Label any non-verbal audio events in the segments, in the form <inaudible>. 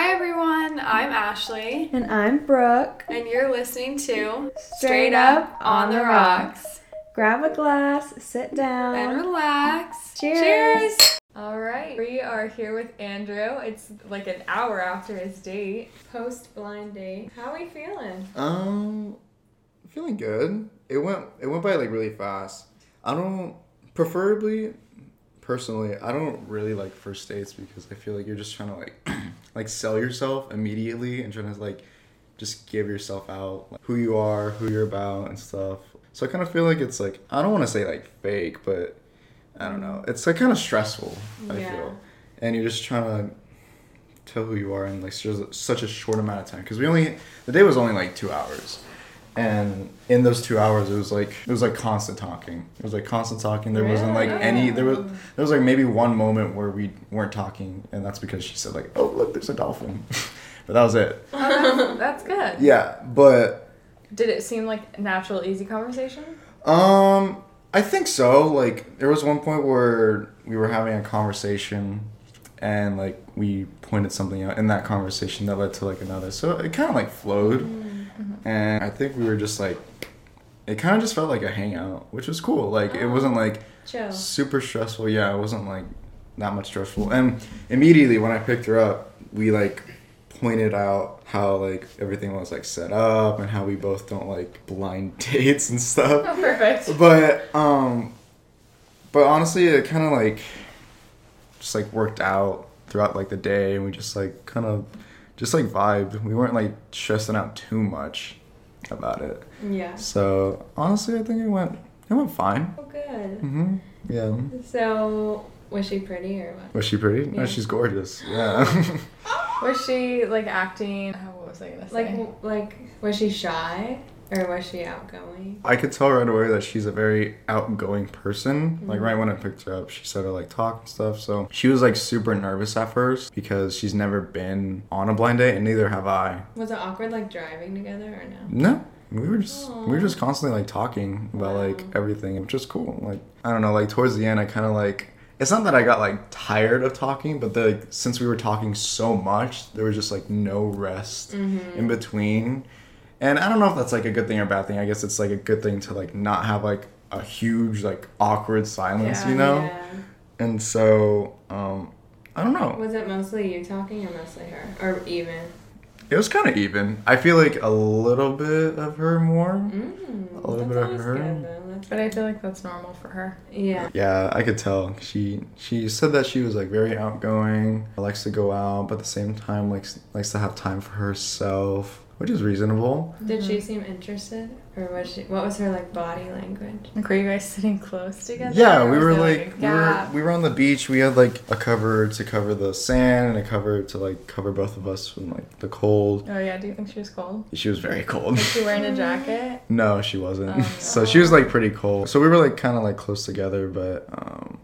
Hi everyone, I'm Ashley, And I'm Brooke. and you're listening to Straight Up on the Rocks. Grab a glass, sit down. and relax. Cheers. Cheers. All right, we are here with Andrew. It's like an hour after his date, post blind date. How are we feeling? Um, feeling good. It went it went by like really fast. I don't preferably, personally, I don't really like first dates because I feel like you're just trying to like <clears throat> like sell yourself immediately and trying to like just give yourself out like, who you are, who you're about, and stuff. So I kind of feel like it's like I don't want to say like fake, but I don't know. It's like kind of stressful. I feel, and you're just trying to tell who you are in like such- such a short amount of time because we only the day was only like two hours and in those two hours it was like it was like constant talking. It was like constant talking. There wasn't like any there was there was like maybe one moment where we weren't talking and that's because she said like oh look there's a dolphin. <laughs> But that was it. <laughs> Oh, that's, that's good. yeah but Did it seem like natural, easy conversation? um i think so. Like there was one point where we were having a conversation and like we pointed something out in that conversation that led to like another. So it kind of like flowed and i think we were just like it kind of just felt like a hangout which was cool. Like it wasn't like Chill. super stressful. Yeah it wasn't like that much stressful. And immediately when i picked her up we like pointed out how like everything was like set up and how we both don't like blind <laughs> dates and stuff. Oh, <laughs> perfect. but um but honestly it kind of like just like worked out throughout like the day and we just like kind of just like vibed. We weren't like stressing out too much about it Yeah. so honestly i think it went it went fine Oh, good. hmm yeah So, was she pretty or what? was she pretty Yeah. oh, she's gorgeous yeah <laughs> <laughs> Was she like acting? oh, What was I gonna say? w- like, was she shy or was she outgoing? I could tell right away that she's a very outgoing person. Like right when I picked her up, she started like talk and stuff. So she was like super nervous at first because she's never been on a blind date, and neither have I. Was it awkward, like driving together or no? No, we were just we were just constantly like talking about like Wow. everything, which is cool. Like I don't know, like towards the end, I kind of like. It's not that I got like tired of talking, but the since we were talking so much, there was just like no rest Mm-hmm. in between. And I don't know if that's like a good thing or a bad thing. I guess it's like a good thing to like not have like a huge like awkward silence, Yeah, you know? Yeah. And so um I don't know. Was it mostly you talking or mostly her? Or even? It was kind of even. I feel like a little bit of her more. Mm, A little bit of her. Good, but I feel like that's normal for her. yeah. Yeah, I could tell. She she said that she was like very outgoing, likes to go out, but at the same time likes likes to have time for herself, which is reasonable. Did she seem interested, or was she? What was her like body language? Like, were you guys sitting close together? Yeah, we were there, like, a we were we were on the beach. We had like a cover to cover the sand and a cover to like cover both of us from like the cold. Oh yeah. Do you think she was cold? She was very cold. Was she wearing a jacket? <laughs> No, she wasn't. Oh, <laughs> so she was like pretty cold. So we were like kind of like close together, but um,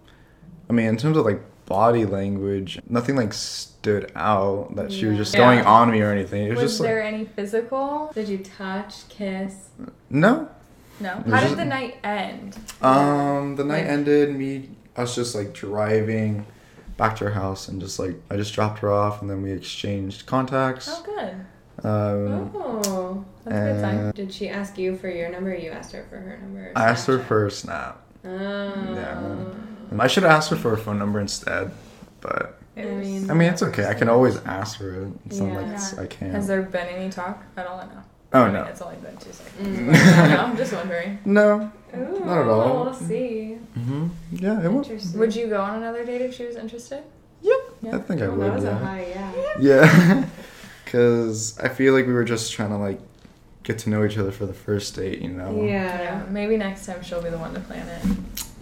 I mean, in terms of like body language, nothing like stood out that she was just Yeah. going on me or anything. It was, Was, just like there any physical? Did you touch, kiss? no. No. How just- did the night end? Um, the night Like- ended. Me, us just like driving back to her house and just like I just dropped her off and then we exchanged contacts. Oh, good. Um, Oh. That's a good sign. Did she ask you for your number? or You asked her for her number. I asked her Snapchat? for a snap. Oh. Yeah. I should have asked her for a phone number instead, but I mean- I mean it's okay. I can always ask for it. It's not like it's, I can't. Has there been any talk at all? I know. Oh, I mean, no. It's only been two seconds. Mm. <laughs> no, I'm just wondering. No. Ooh, Not at all. We'll see. hmm Yeah, it was. Interesting. Would you go on another date if she was interested? Yeah, Yeah. I think I would. that was a yeah. high, yeah. Yeah, <laughs> because I feel like we were just trying to like get to know each other for the first date, you know. Yeah. Maybe next time she'll be the one to plan it,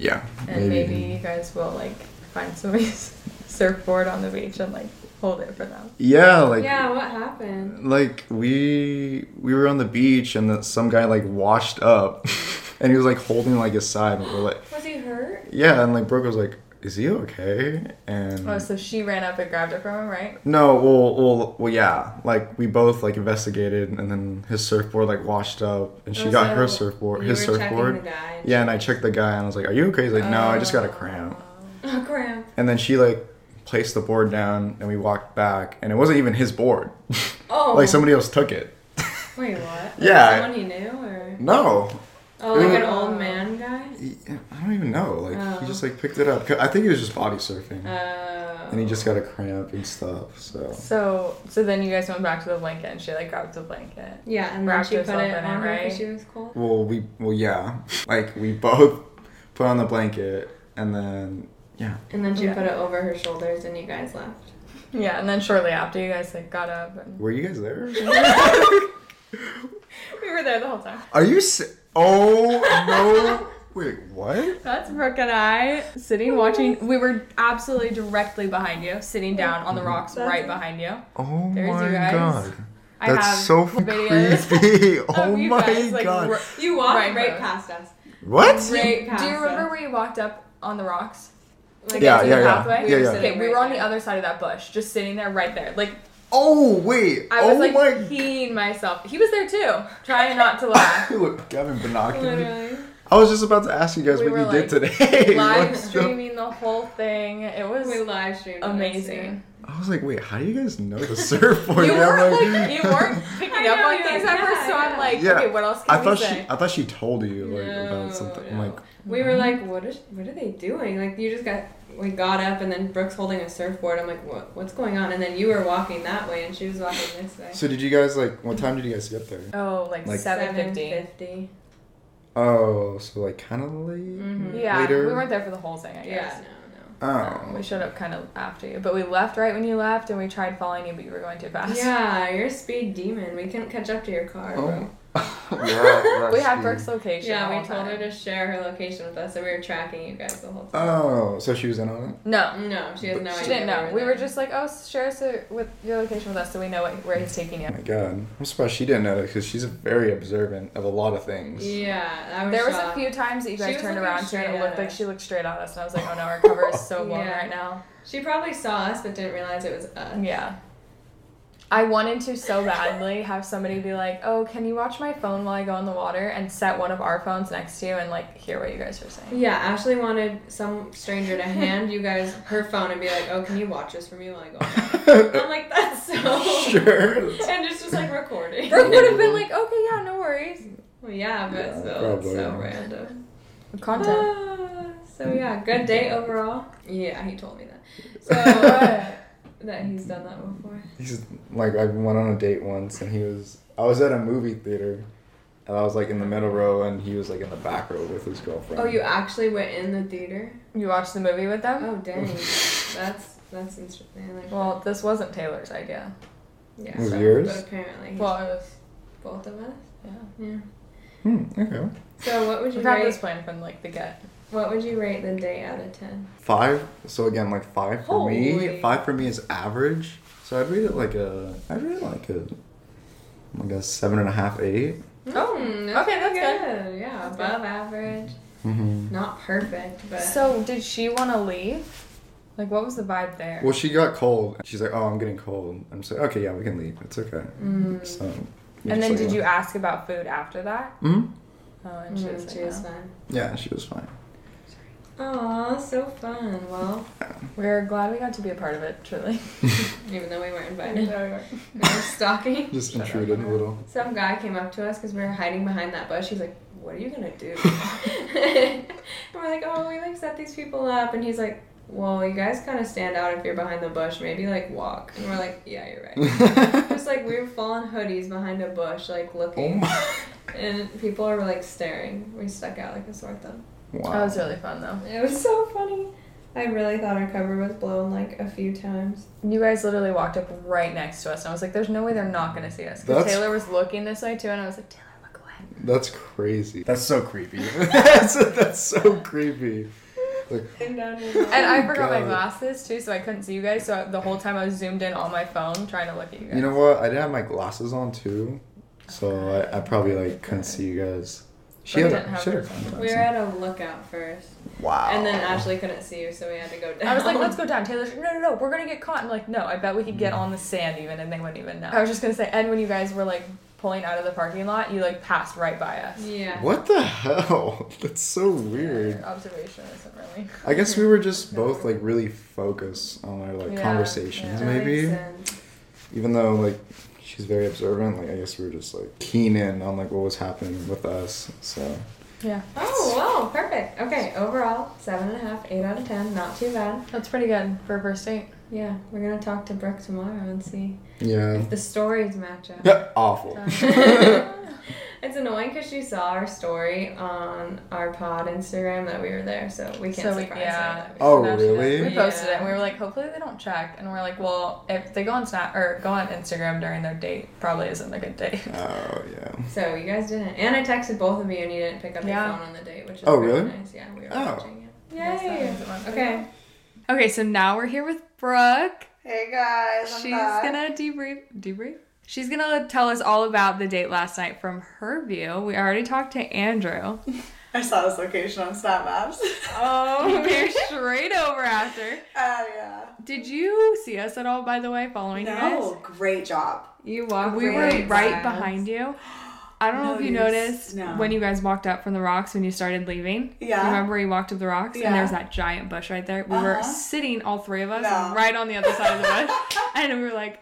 Yeah. and maybe, you guys will like find somebody's <laughs> surfboard on the beach and like hold it for them. Yeah, like yeah, what happened? like we we were on the beach and then some guy like washed up, <laughs> and he was like holding like his side, and we're like, Was he hurt? yeah, and like Brooke was like, is he okay? And Oh, so she ran up and grabbed it from him, right? No, well, well, well, yeah. Like we both like investigated, and then his surfboard like washed up, and she Oh, got her surfboard, his surfboard. and Yeah, and I checked the guy, and I was like, "Are you okay?" He's like, "No, I just got a cramp." Oh, cramp. And then she like placed the board down and we walked back, and it wasn't even his board. Oh. <laughs> like somebody else took it. Wait, what? Yeah. Someone you knew or? No, Oh, like an Uh, old man guy. he, I don't even know. Like Oh. he just like picked it up. I think he was just body surfing, Oh. and he just got a cramp and stuff. So So so then you guys went back to the blanket and she like grabbed the blanket. Yeah, and then she put it in on her right? because she was cold. well, we well yeah, <laughs> like we both put on the blanket, and then yeah. And then she Yeah. put it over her shoulders, and you guys left. Yeah, and then shortly after you guys like got up and Were you guys there? <laughs> <laughs> we were there the whole time. Are you? Si- oh no! Wait, what? That's Brooke and I sitting watching. We were absolutely directly behind you, sitting down on the mm-hmm. rocks That's- right behind you. Oh There's you my guys. god. I have That's so videos creepy. of <laughs> Oh you my guys, like, god. r- You walked Right, right, right. past us. what? Right past Do you remember us. where you walked up on the rocks? Like Yeah, into yeah, the yeah. pathway? Yeah, yeah. Okay, we were on the other side of that bush, just sitting there right there. Like Oh wait. I was oh like my. peeing myself. He was there too, trying not to laugh. <laughs> Look, Gavin binoculars. Literally. I was just about to ask you guys We what you were, did like, today. <laughs> Live What's the- streaming the whole thing. It was We live streamed. amazing. I was like, wait, how do you guys know the <laughs> surfboard? You And weren't like, like you weren't picking I up know, on yeah, things at yeah, first, so I'm like, Yeah. okay, what else can I we thought say? she. I thought she told you like No, about something. I'm no. like, We were like, what is? What are they doing? Like you just got. We got up and then Brooke's holding a surfboard. I'm like, what? What's going on? And then you were walking that way and she was walking this way. so did you guys like? What time did you guys get there? Oh, like, Like- seven fifty. Oh, so like kind of late. Mhm. Yeah, Later? we weren't there for the whole thing. I guess. Yeah, guess. no, Oh. We showed up kind of after you, but we left right when you left, and we tried following you, but you were going too fast. Yeah, you're a speed demon. We couldn't catch up to your car, Oh. bro. <laughs> yeah, <laughs> we had that's Brooke's location. Yeah, we whole told her to share her location with us, and we were tracking you guys the whole time. Oh, so she was in on it. No, no, she has no she idea. didn't know. We were just like, oh, share us uh, with your location with us, so we know what, where he's taking you. Oh my god, I'm surprised she didn't know that because she's very observant of a lot of things. Yeah, I was There was a few times that you guys turned around to her and it looked like she looked straight at us, and I was like, oh no, our <laughs> cover is so blown Yeah. right now. She probably saw us, but didn't realize it was us. Yeah. I wanted to so badly have somebody be like, "Oh, can you watch my phone while I go in the water?" and set one of our phones next to you and like hear what you guys are saying. Yeah, Ashley wanted some stranger to hand you guys her phone and be like, "Oh, can you watch this for me while I go?" <laughs> I'm like, "That's so." sure. <laughs> And it's just like recording. Brooke would have been like, "Okay, yeah, no worries." Well, yeah, but Yeah, still, probably, it's so yeah. random. Content. Ah, so yeah, good day overall. Yeah, he told me that. So <laughs> that he's done that before. He's like I went on a date once and he was I was at a movie theater and I was like in the middle row and he was like in the back row with his girlfriend. Oh, you actually went in the theater? You watched the movie with them? Oh, dang. <laughs> that's that's interesting. Like Well, this wasn't Taylor's idea. that. yeah. It was so- yours? But apparently, Well, it was. both of us. Yeah. Yeah. Hmm, okay. So what would you We had rate? this plan from like the get. What would you rate the day out of ten? Five. So again, like five for me. Five for me is average. So I'd rate it like a. I'd rate it like a. Like a seven and a half, eight. Oh, Mm, okay, that's good. good. Yeah, That's above average. Mm-hmm. Not perfect, but So, did she want to leave? Like, what was the vibe there? Well, she got cold. She's like, "Oh, I'm getting cold." I'm just like, "Okay, yeah, we can leave. It's okay." Mm. So. and then, did you ask about food after that? Hmm. Oh, and she Mm, was, she like, was no. fine. Yeah, she was fine. Aw, so fun. Well, We're glad we got to be a part of it, truly. <laughs> even though we weren't invited, we weren't. <laughs> we were stalking. <laughs> Just Shut up. a little. Some guy came up to us because we were hiding behind that bush. He's like, "What are you gonna do?" and we're like, "Oh, we like set these people up." And he's like, "Well, you guys kind of stand out if you're behind the bush. Maybe like walk." And we're like, "Yeah, you're right." Just like we were full on hoodies behind a bush, like oh looking, my. and people are like staring. We stuck out like a sore thumb. Wow. That was really fun, though. It was so funny. I really thought our cover was blown like a few times. You guys literally walked up right next to us, and I was like, there's no way they're not going to see us. Because That's- Taylor was looking this way, too, and I was like, Taylor, look away. That's crazy. That's so creepy. <laughs> that's, that's so creepy. Like, <laughs> And oh And I forgot my God. glasses, too, so I couldn't see you guys. So the whole time I was zoomed in on my phone trying to look at you guys. you know what? I didn't have my glasses on too, so I, I probably like couldn't see you guys. She had, you didn't have she had yours we were at a lookout first, Wow. and then Ashley couldn't see you, so we had to go down. I was like, let's go down. Taylor's like, no, no, no, we're gonna get caught. I'm like, no, I bet we could get mm. on the sand even, and they wouldn't even know. I was just gonna say, and when you guys were like pulling out of the parking lot, you like passed right by us. Yeah. What the hell? <laughs> That's so weird. Your observation isn't really. I guess we were just <laughs> both like really focused on our like Yeah, conversations, yeah. That maybe. makes sense. Even though like she's very observant, like I guess we were just like keen in on like what was happening with us. So Yeah, Oh, wow, perfect. Okay, overall, seven and a half, eight out of ten, not too bad. that's pretty good for a first date. Yeah, we're gonna talk to Brooke tomorrow and see yeah, if the stories match up. Yeah, awful. <laughs> <laughs> it's annoying because she saw our story on our pod Instagram that we were there, so we can't So we- surprise yeah. her. that we- Oh, now really? We posted it and we were like, hopefully they don't check. And we're like, well, if they go on Snap or go on Instagram during their date, probably isn't a good date. Oh yeah. So you guys didn't, and I texted both of you, and you didn't pick up Yeah. your phone on the date, which is Oh, really really? nice. Yeah, we were Oh. watching it. Yay. Okay. Okay, so now we're here with Brooke. Hey guys, I'm She's back. gonna debrief. Debrief. She's gonna tell us all about the date last night from her view. We already talked to Andrew. <laughs> I saw this location on Snap Maps. Oh, <laughs> we came straight over after. Oh yeah. Did you see us at all, by the way, following you guys? No, great job. You walked. We were right behind you. I don't know No, if you <gasps> noticed no. when you guys walked up from the rocks when you started leaving. Yeah. Remember you walked up the rocks and Yeah. there was that giant bush right there. We were Uh-huh. sitting, all three of us, No. right on the other side of the bush, <laughs> and we were like,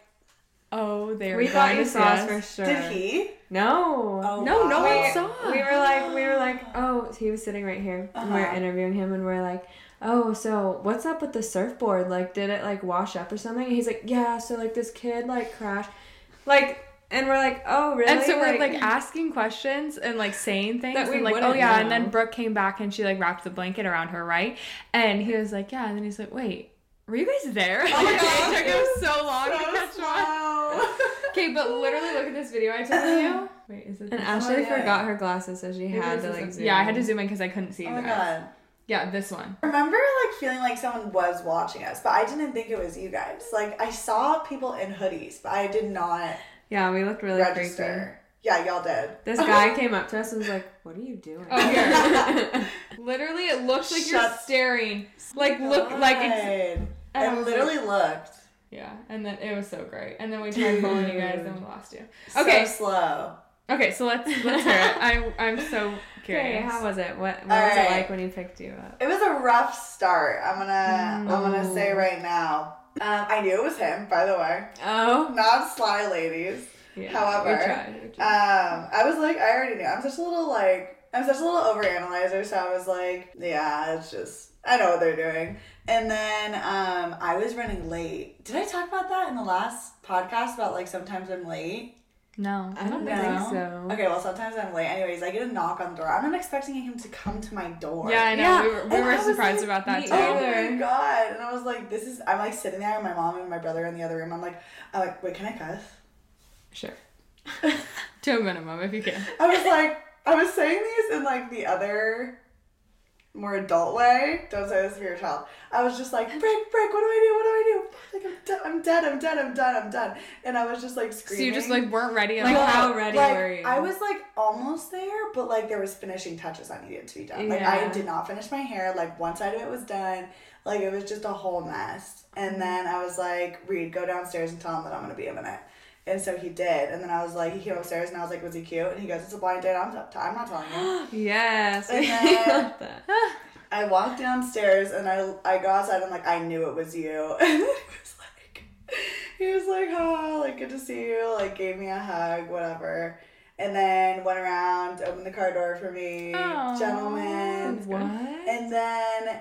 "Oh, they're We thought you saw us us." for sure. Did he? No. Oh, No, no one we, saw. we were like, we were like, <gasps> oh, he was sitting right here. And we are Uh-huh. interviewing him, and we're like, oh, so what's up with the surfboard? Like, did it like wash up or something? And he's like, yeah. So like this kid like crashed, like, and we're like, oh, really? And so we're like asking questions and like saying things That we and like, oh wouldn't yeah. And then Brooke came back and she like wrapped the blanket around her, right? And he was like, yeah. And then he's like, wait, were you guys there? Oh my God. <laughs> it took him so long to catch on. Slow. <laughs> Okay, but literally look at this video I took of you. <laughs> Wait, is it? And this Ashley Oh, yeah. forgot her glasses, so she Maybe had to like zoom. Yeah, I had to zoom in because I couldn't see Oh my god. Yeah, this one. Remember like feeling like someone was watching us, but I didn't think it was you guys. Like I saw people in hoodies, but I did not Yeah, we looked really creepy. Yeah, y'all did. This <laughs> guy came up to us and was like, "What are you doing?" Oh, here. Literally, it looks like you're staring. Like look, like it's. God. and I I was literally looked. Yeah, and then it was so great. And then we tried following you guys, and we lost you. So Okay. slow. Okay, so let's let's hear it. I'm I'm so <laughs> curious. Okay, how was it? What, what All was it like when he picked you up? It was a rough start. I'm gonna I'm gonna say Oh. right now. Um, I knew it was him, by the way. Oh, Not sly ladies. Yeah, However, we tried. We tried. Um, I was like, I already knew. I'm such a little like, I'm such a little overanalyzer. So I was like, yeah, it's just, I know what they're doing. And then um, I was running late. Did I talk about that in the last podcast about like sometimes I'm late? no, I don't No. think so. Okay, well sometimes I'm late. Anyways, I get a knock on the door. I'm not expecting him to come to my door. Yeah, I know. Yeah, we were, we and were surprised like, about that too. Oh my god! And I was like, "This is." I'm like sitting there, and my mom and my brother in the other room. I'm like, I'm like, wait, can I cuss? Sure. <laughs> to a minimum, if you can. I was like, I was saying these in like the other more adult way. Don't say this to your child. I was just like, break, break, what do I do? What do I do? Like, I'm, done, I'm dead, I'm dead, I'm done, I'm done. And I was just like So screaming. you just like weren't ready Like, how ready like, were you? I was like almost there, but like there was finishing touches that needed to be done. Like I did not finish my hair. Like one side of it was done. Like it was just a whole mess. And then I was like, Reed, go downstairs and tell him that I'm gonna be a minute. And so he did. And then I was like, he came upstairs and I was like, was he cute? And he goes, it's a blind date. I'm, t- I'm not telling you. <gasps> yes. And <laughs> then-. I walked downstairs and I I go outside and I'm like I knew it was you. <laughs> And he was like he was like, oh, like good to see you, like gave me a hug, whatever. And then went around, opened the car door for me, Aw. gentlemen. What? And then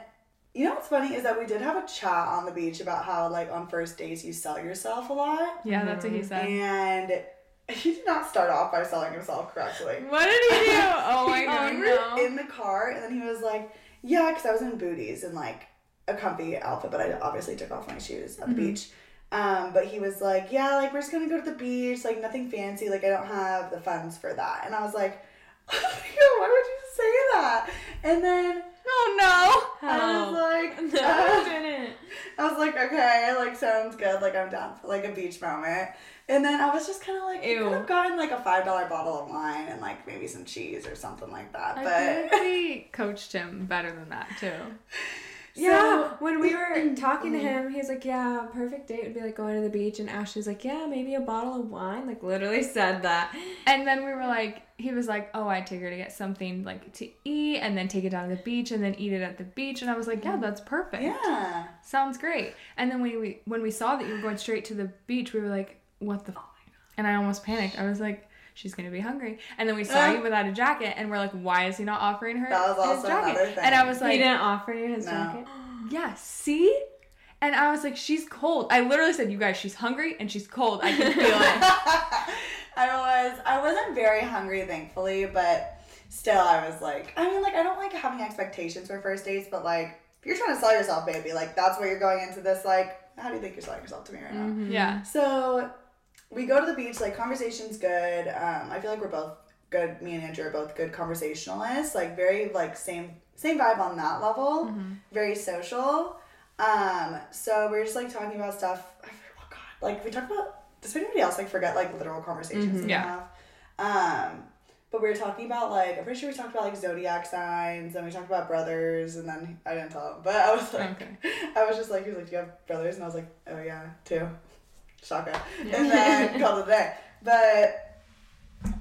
you know what's funny is that we did have a chat on the beach about how like on first dates you sell yourself a lot. Yeah, that's what he said. And he did not start off by selling himself correctly. What did he do? <laughs> Oh my god, we no. were in the car, and then he was like, "Yeah," because I was in booties and like a comfy outfit, but I obviously took off my shoes at the Mhm. beach. Um, but he was like, "Yeah, like we're just gonna go to the beach, like nothing fancy. Like I don't have the funds for that." And I was like, <laughs> oh God, "Why would you say that?" And then oh no. I was like, <laughs> No, uh, I didn't. I was like, okay, like sounds good. Like I'm down for like a beach moment. And then I was just kind of like, you Ew. could have gotten like a five dollar bottle of wine and like maybe some cheese or something like that. I But we coached him better than that too. <laughs> Yeah, when we were <clears throat> talking to mm-hmm. him, he was like, "Yeah, perfect date would be like going to the beach." And Ashley's like, "Yeah, maybe a bottle of wine." Like literally said that. And then we were like, he was like, oh, I'd take her to get something like to eat and then take it down to the beach and then eat it at the beach. And I was like, yeah, mm. that's perfect. Yeah. Sounds great. And then when we when we saw that you were going straight to the beach, we were like, what the? F-? And I almost panicked. I was like, she's gonna be hungry. And then we saw Uh. you without a jacket, and we're like, why is he not offering her That was his also jacket? another thing. And I was like, he didn't offer you his No. jacket. <gasps> yeah, see. And I was like, she's cold. I literally said, you guys, she's hungry and she's cold. I can feel it. <laughs> I was I wasn't very hungry thankfully, but still I was like I mean like I don't like having expectations for first dates, but like if you're trying to sell yourself, baby, like that's what you're going into this like how do you think you're selling yourself to me right now? yeah. So we go to the beach, like conversation's good. Um, I feel like we're both good. Me and Andrew are both good conversationalists. Like very like same same vibe on that level. Very social. Um, so we're just like talking about stuff. I forget what God. Like we talk about. Does anybody else like forget like literal conversations that we Yeah. have? Um, but we were talking about like I'm pretty sure we talked about like zodiac signs and we talked about brothers and then I didn't tell him, but I was like, Okay. <laughs> I was just like, he was like, do you have brothers? And I was like, oh yeah, two. Shaka. And then <laughs> called it a day. But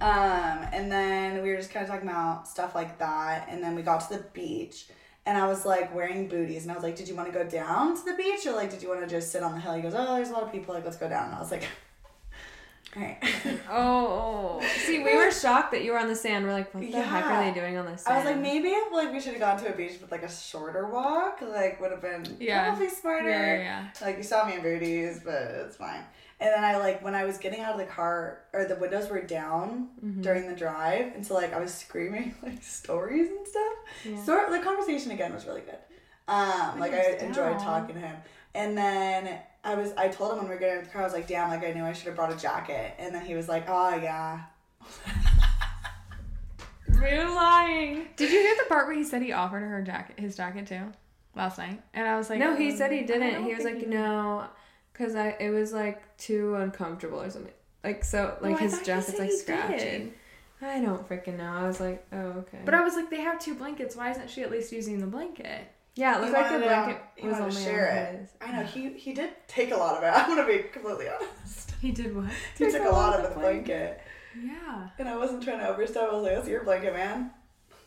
um, and then we were just kind of talking about stuff like that, and then we got to the beach. And I was like wearing booties, and I was like, "Did you want to go down to the beach, or like, did you want to just sit on the hill?" He goes, "Oh, there's a lot of people. Like, let's go down." And I was like, "All right." <laughs> Oh, see, we were shocked that you were on the sand. We're like, what the heck are they doing on the sand? I was like, maybe if like we should have gone to a beach with like a shorter walk, like would have been Yeah. probably smarter. Yeah, yeah, yeah. Like you saw me in booties, but it's fine. And then I like when I was getting out of the car, or the windows were down Mm-hmm. during the drive, and so like I was screaming <laughs> like stories and stuff. Yeah. So the conversation again was really good. Um, like I enjoyed down. talking to him, and then I was I told him when we were getting in the car, I was like, damn, like I knew I should have brought a jacket, and then he was like, oh yeah. <laughs> You're lying. Did you hear the part where he said he offered her jacket, his jacket too, last night? And I was like, No, he um, said he didn't. He was like, he- no, because I it was like too uncomfortable or something. Like so, like Oh, his jacket's like he scratchy. did. I don't freaking know. I was like, oh okay. But I was like, they have two blankets. Why isn't she at least using the blanket? Yeah, it He looked like the blanket he was wanted only to share on it. his. I know he he did take a lot of it. <laughs> I'm gonna be completely honest. He did what? He took a lot of the blanket, Yeah. and I wasn't trying to overstep. I was like, "That's your blanket, man."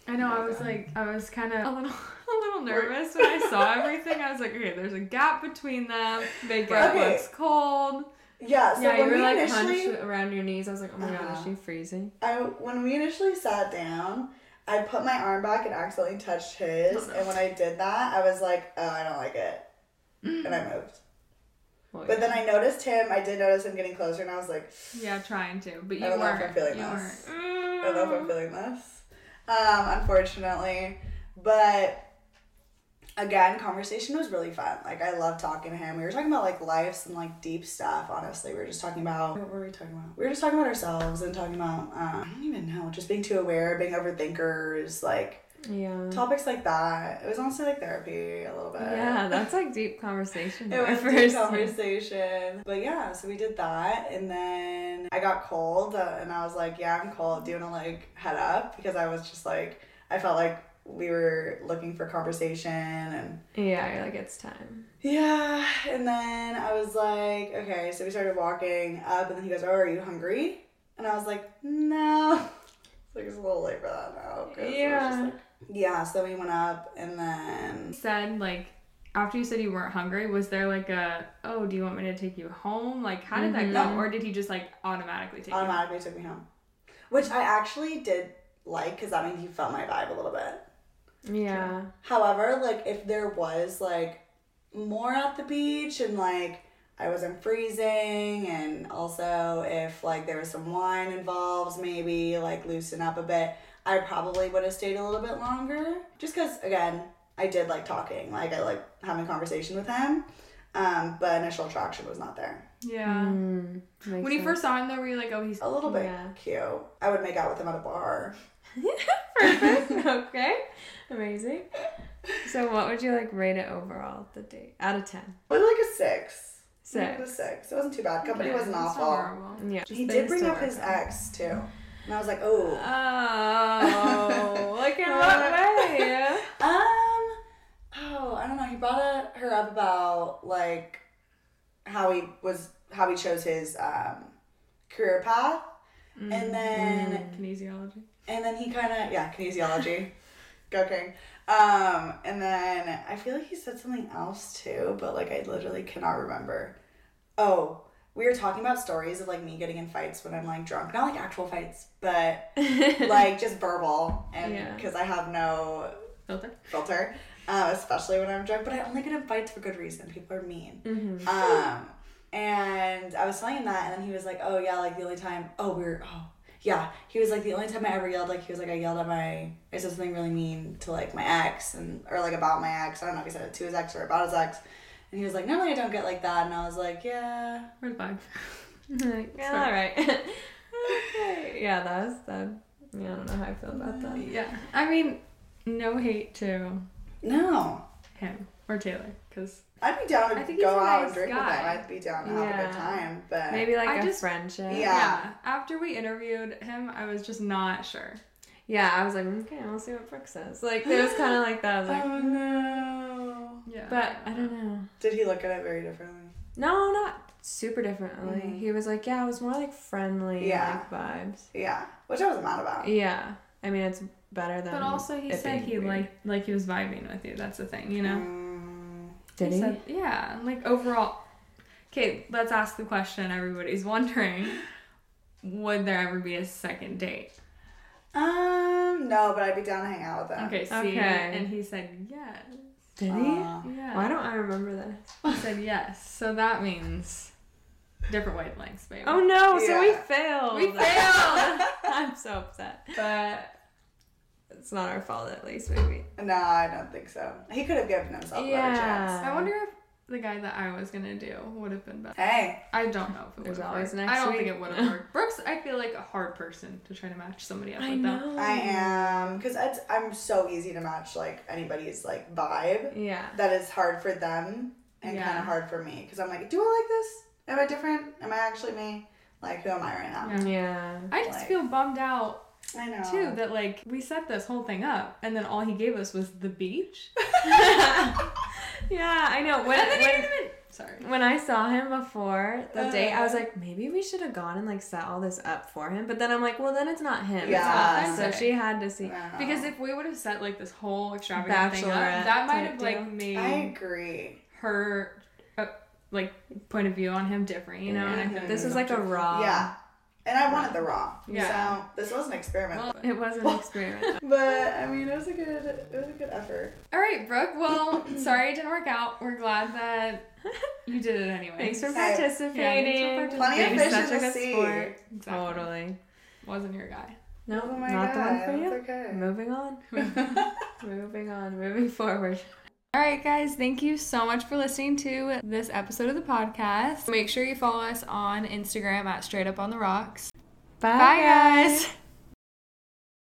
I know. I was like, I was kind of a little, <laughs> a little nervous when I saw <laughs> everything. I was like, okay, there's a gap between them. They get Okay. looks cold. Yeah. So yeah, you when were we like initially, hunched around your knees. I was like, oh my god, is Uh-huh. she freezing? I when we initially sat down, I put my arm back and accidentally touched his, Oh, no. and when I did that, I was like, "Oh, I don't like it," and I moved. Well, But then I noticed him. I did notice him getting closer, and I was like, Yeah, trying to, but you I don't know if weren't. I'm feeling you this. weren't. I don't know if I'm feeling this, um, unfortunately. But again, conversation was really fun. Like I love talking to him. We were talking about like lives and like deep stuff. Honestly, we were just talking about what were we talking about? We were just talking about ourselves and talking about um, I don't even know, just being too aware, being overthinkers, like yeah. topics like that. It was honestly like therapy a little bit. Yeah, that's like deep conversation. <laughs> It was a deep conversation. <laughs> But yeah, so we did that. And then I got cold uh, and I was like, yeah, I'm cold. Do you want to like head up? Because I was just like, I felt like we were looking for conversation and Yeah, you're like it's time. yeah. And then I was like, okay. So we started walking up and then he goes, oh, are you hungry? And I was like, no. It's <laughs> like it's a little late for that now. 'cause it just, Yeah. like- yeah. So we went up and then said like after you said you weren't hungry was there like a oh do you want me to take you home like how did that go mm-hmm. or did he just like automatically take automatically took me home, which I actually did like because that means he felt my vibe a little bit. Yeah. However, like if there was like more at the beach and like I wasn't freezing and also if like there was some wine involved, maybe like loosen up a bit, I probably would have stayed a little bit longer. Just because again, I did like talking, like I like having conversation with him. Um, but initial attraction was not there. yeah Mm, makes when you sense. first saw him though were you like oh he's A little bit Yeah. cute. I would make out with him at a bar. <laughs> Perfect. <laughs> okay. Amazing. So, what would you like rate it overall? The date out of ten. But like a six. Six. Like a six. It wasn't too bad. Company Okay, wasn't awful. horrible. Yeah. He did bring up his work on. ex too. And I was like, oh. Oh, like in <laughs> what way? <laughs> Um, oh, I don't know. He brought her up about like how he was how he chose his um, career path, Mm. and then kinesiology. and then he kind of yeah kinesiology, king. Um, and then I feel like he said something else too, but like I literally cannot remember. Oh, we were talking about stories of like me getting in fights when I'm like drunk, not like actual fights, but <laughs> like just verbal, and Yeah. because I have no Filter. filter, uh, especially when I'm drunk. But I only get in fights for good reason. People are mean. Mhm. Um, and I was telling him that, and then he was like, "Oh yeah, like the only time. Oh, we were. Oh yeah." He was like, "The only time I ever yelled, like he was like, I yelled at my. I said something really mean to like my ex, and or like about my ex. I don't know if he said it to his ex or about his ex." And he was like, "Normally I don't get like that," and I was like, "Yeah." The <laughs> vibe? Like, yeah, all right. <laughs> okay. Yeah, that was that. Yeah, I don't know how I feel about that. Yeah. I mean, no hate to No. him or Taylor, because I'd be down I to think he's go a out and nice drink with guy. him. I'd be down to have a Yeah. good time, but Maybe like I a just- friendship. Yeah. yeah. After we interviewed him, I was just not sure. Yeah, I was like, okay, I'll see what Brooke says. Like, it was kind of like that. I was like, oh no. Yeah. but I don't know. Did he look at it very differently? No, not super differently. Mhm. He was like, yeah, it was more like friendly, Yeah. like vibes. Yeah, which I wasn't mad about. Yeah, I mean, it's better than. But also, he it said being he weird. liked, like he was vibing with you. That's the thing, you know. Did he? said, yeah, like overall. Okay, let's ask the question everybody's <laughs> wondering: Would there ever be a second date? um, no, but I'd be down to hang out with him. Okay, see, Okay. and he said yes. Did he? Uh, Yeah. Why don't I remember this? <laughs> He said yes. So that means different wavelengths, baby. Oh no! So we failed. We failed! <laughs> I'm so upset. But it's not our fault, at least maybe. no, I don't think so. He could have given himself a better Yeah. chance. I wonder if the guy that I was gonna do would have been better. Hey, I don't know if it There's would have always worked. next I don't week. think it would have <laughs> worked. Brooke's, I feel like a hard person to try to match somebody up I with. Them. know. I am because I'm so easy to match like anybody's like vibe. Yeah. That is hard for them and Yeah. kind of hard for me because I'm like, do I like this? Am I different? Am I actually me? Like, who am I right now? Yeah. Yeah. I just Like- feel bummed out I know. too that like we set this whole thing up and then all he gave us was the beach. <laughs> yeah, I know. When, when. Sorry. when I saw him before the Uh. date, I was like, maybe we should have gone and like set all this up for him. But then I'm like, well, then it's not him. Yeah. So she had to see. Because if we would have set like this whole extravagant thing up, that might have like deal. made I agree. her uh, like point of view on him different, you know. And I feel Mhm. This is like a raw. yeah. And I wanted the raw. Yeah. So this was an experiment. Well, It was an <laughs> experiment. but I mean, it was a good, it was a good effort. All right, Brooke. Well, <clears throat> sorry it didn't work out. We're glad that you did it anyway. Thanks for Hey. participating. Plenty of Being fish such in a the sea. sport. Exactly. Totally. Wasn't your guy. No, Oh my not the one for you. okay. Moving on. <laughs> Moving on. Moving forward. All right, guys, thank you so much for listening to this episode of the podcast. Make sure you follow us on Instagram at Straight Up on the Rocks. Bye, Bye guys.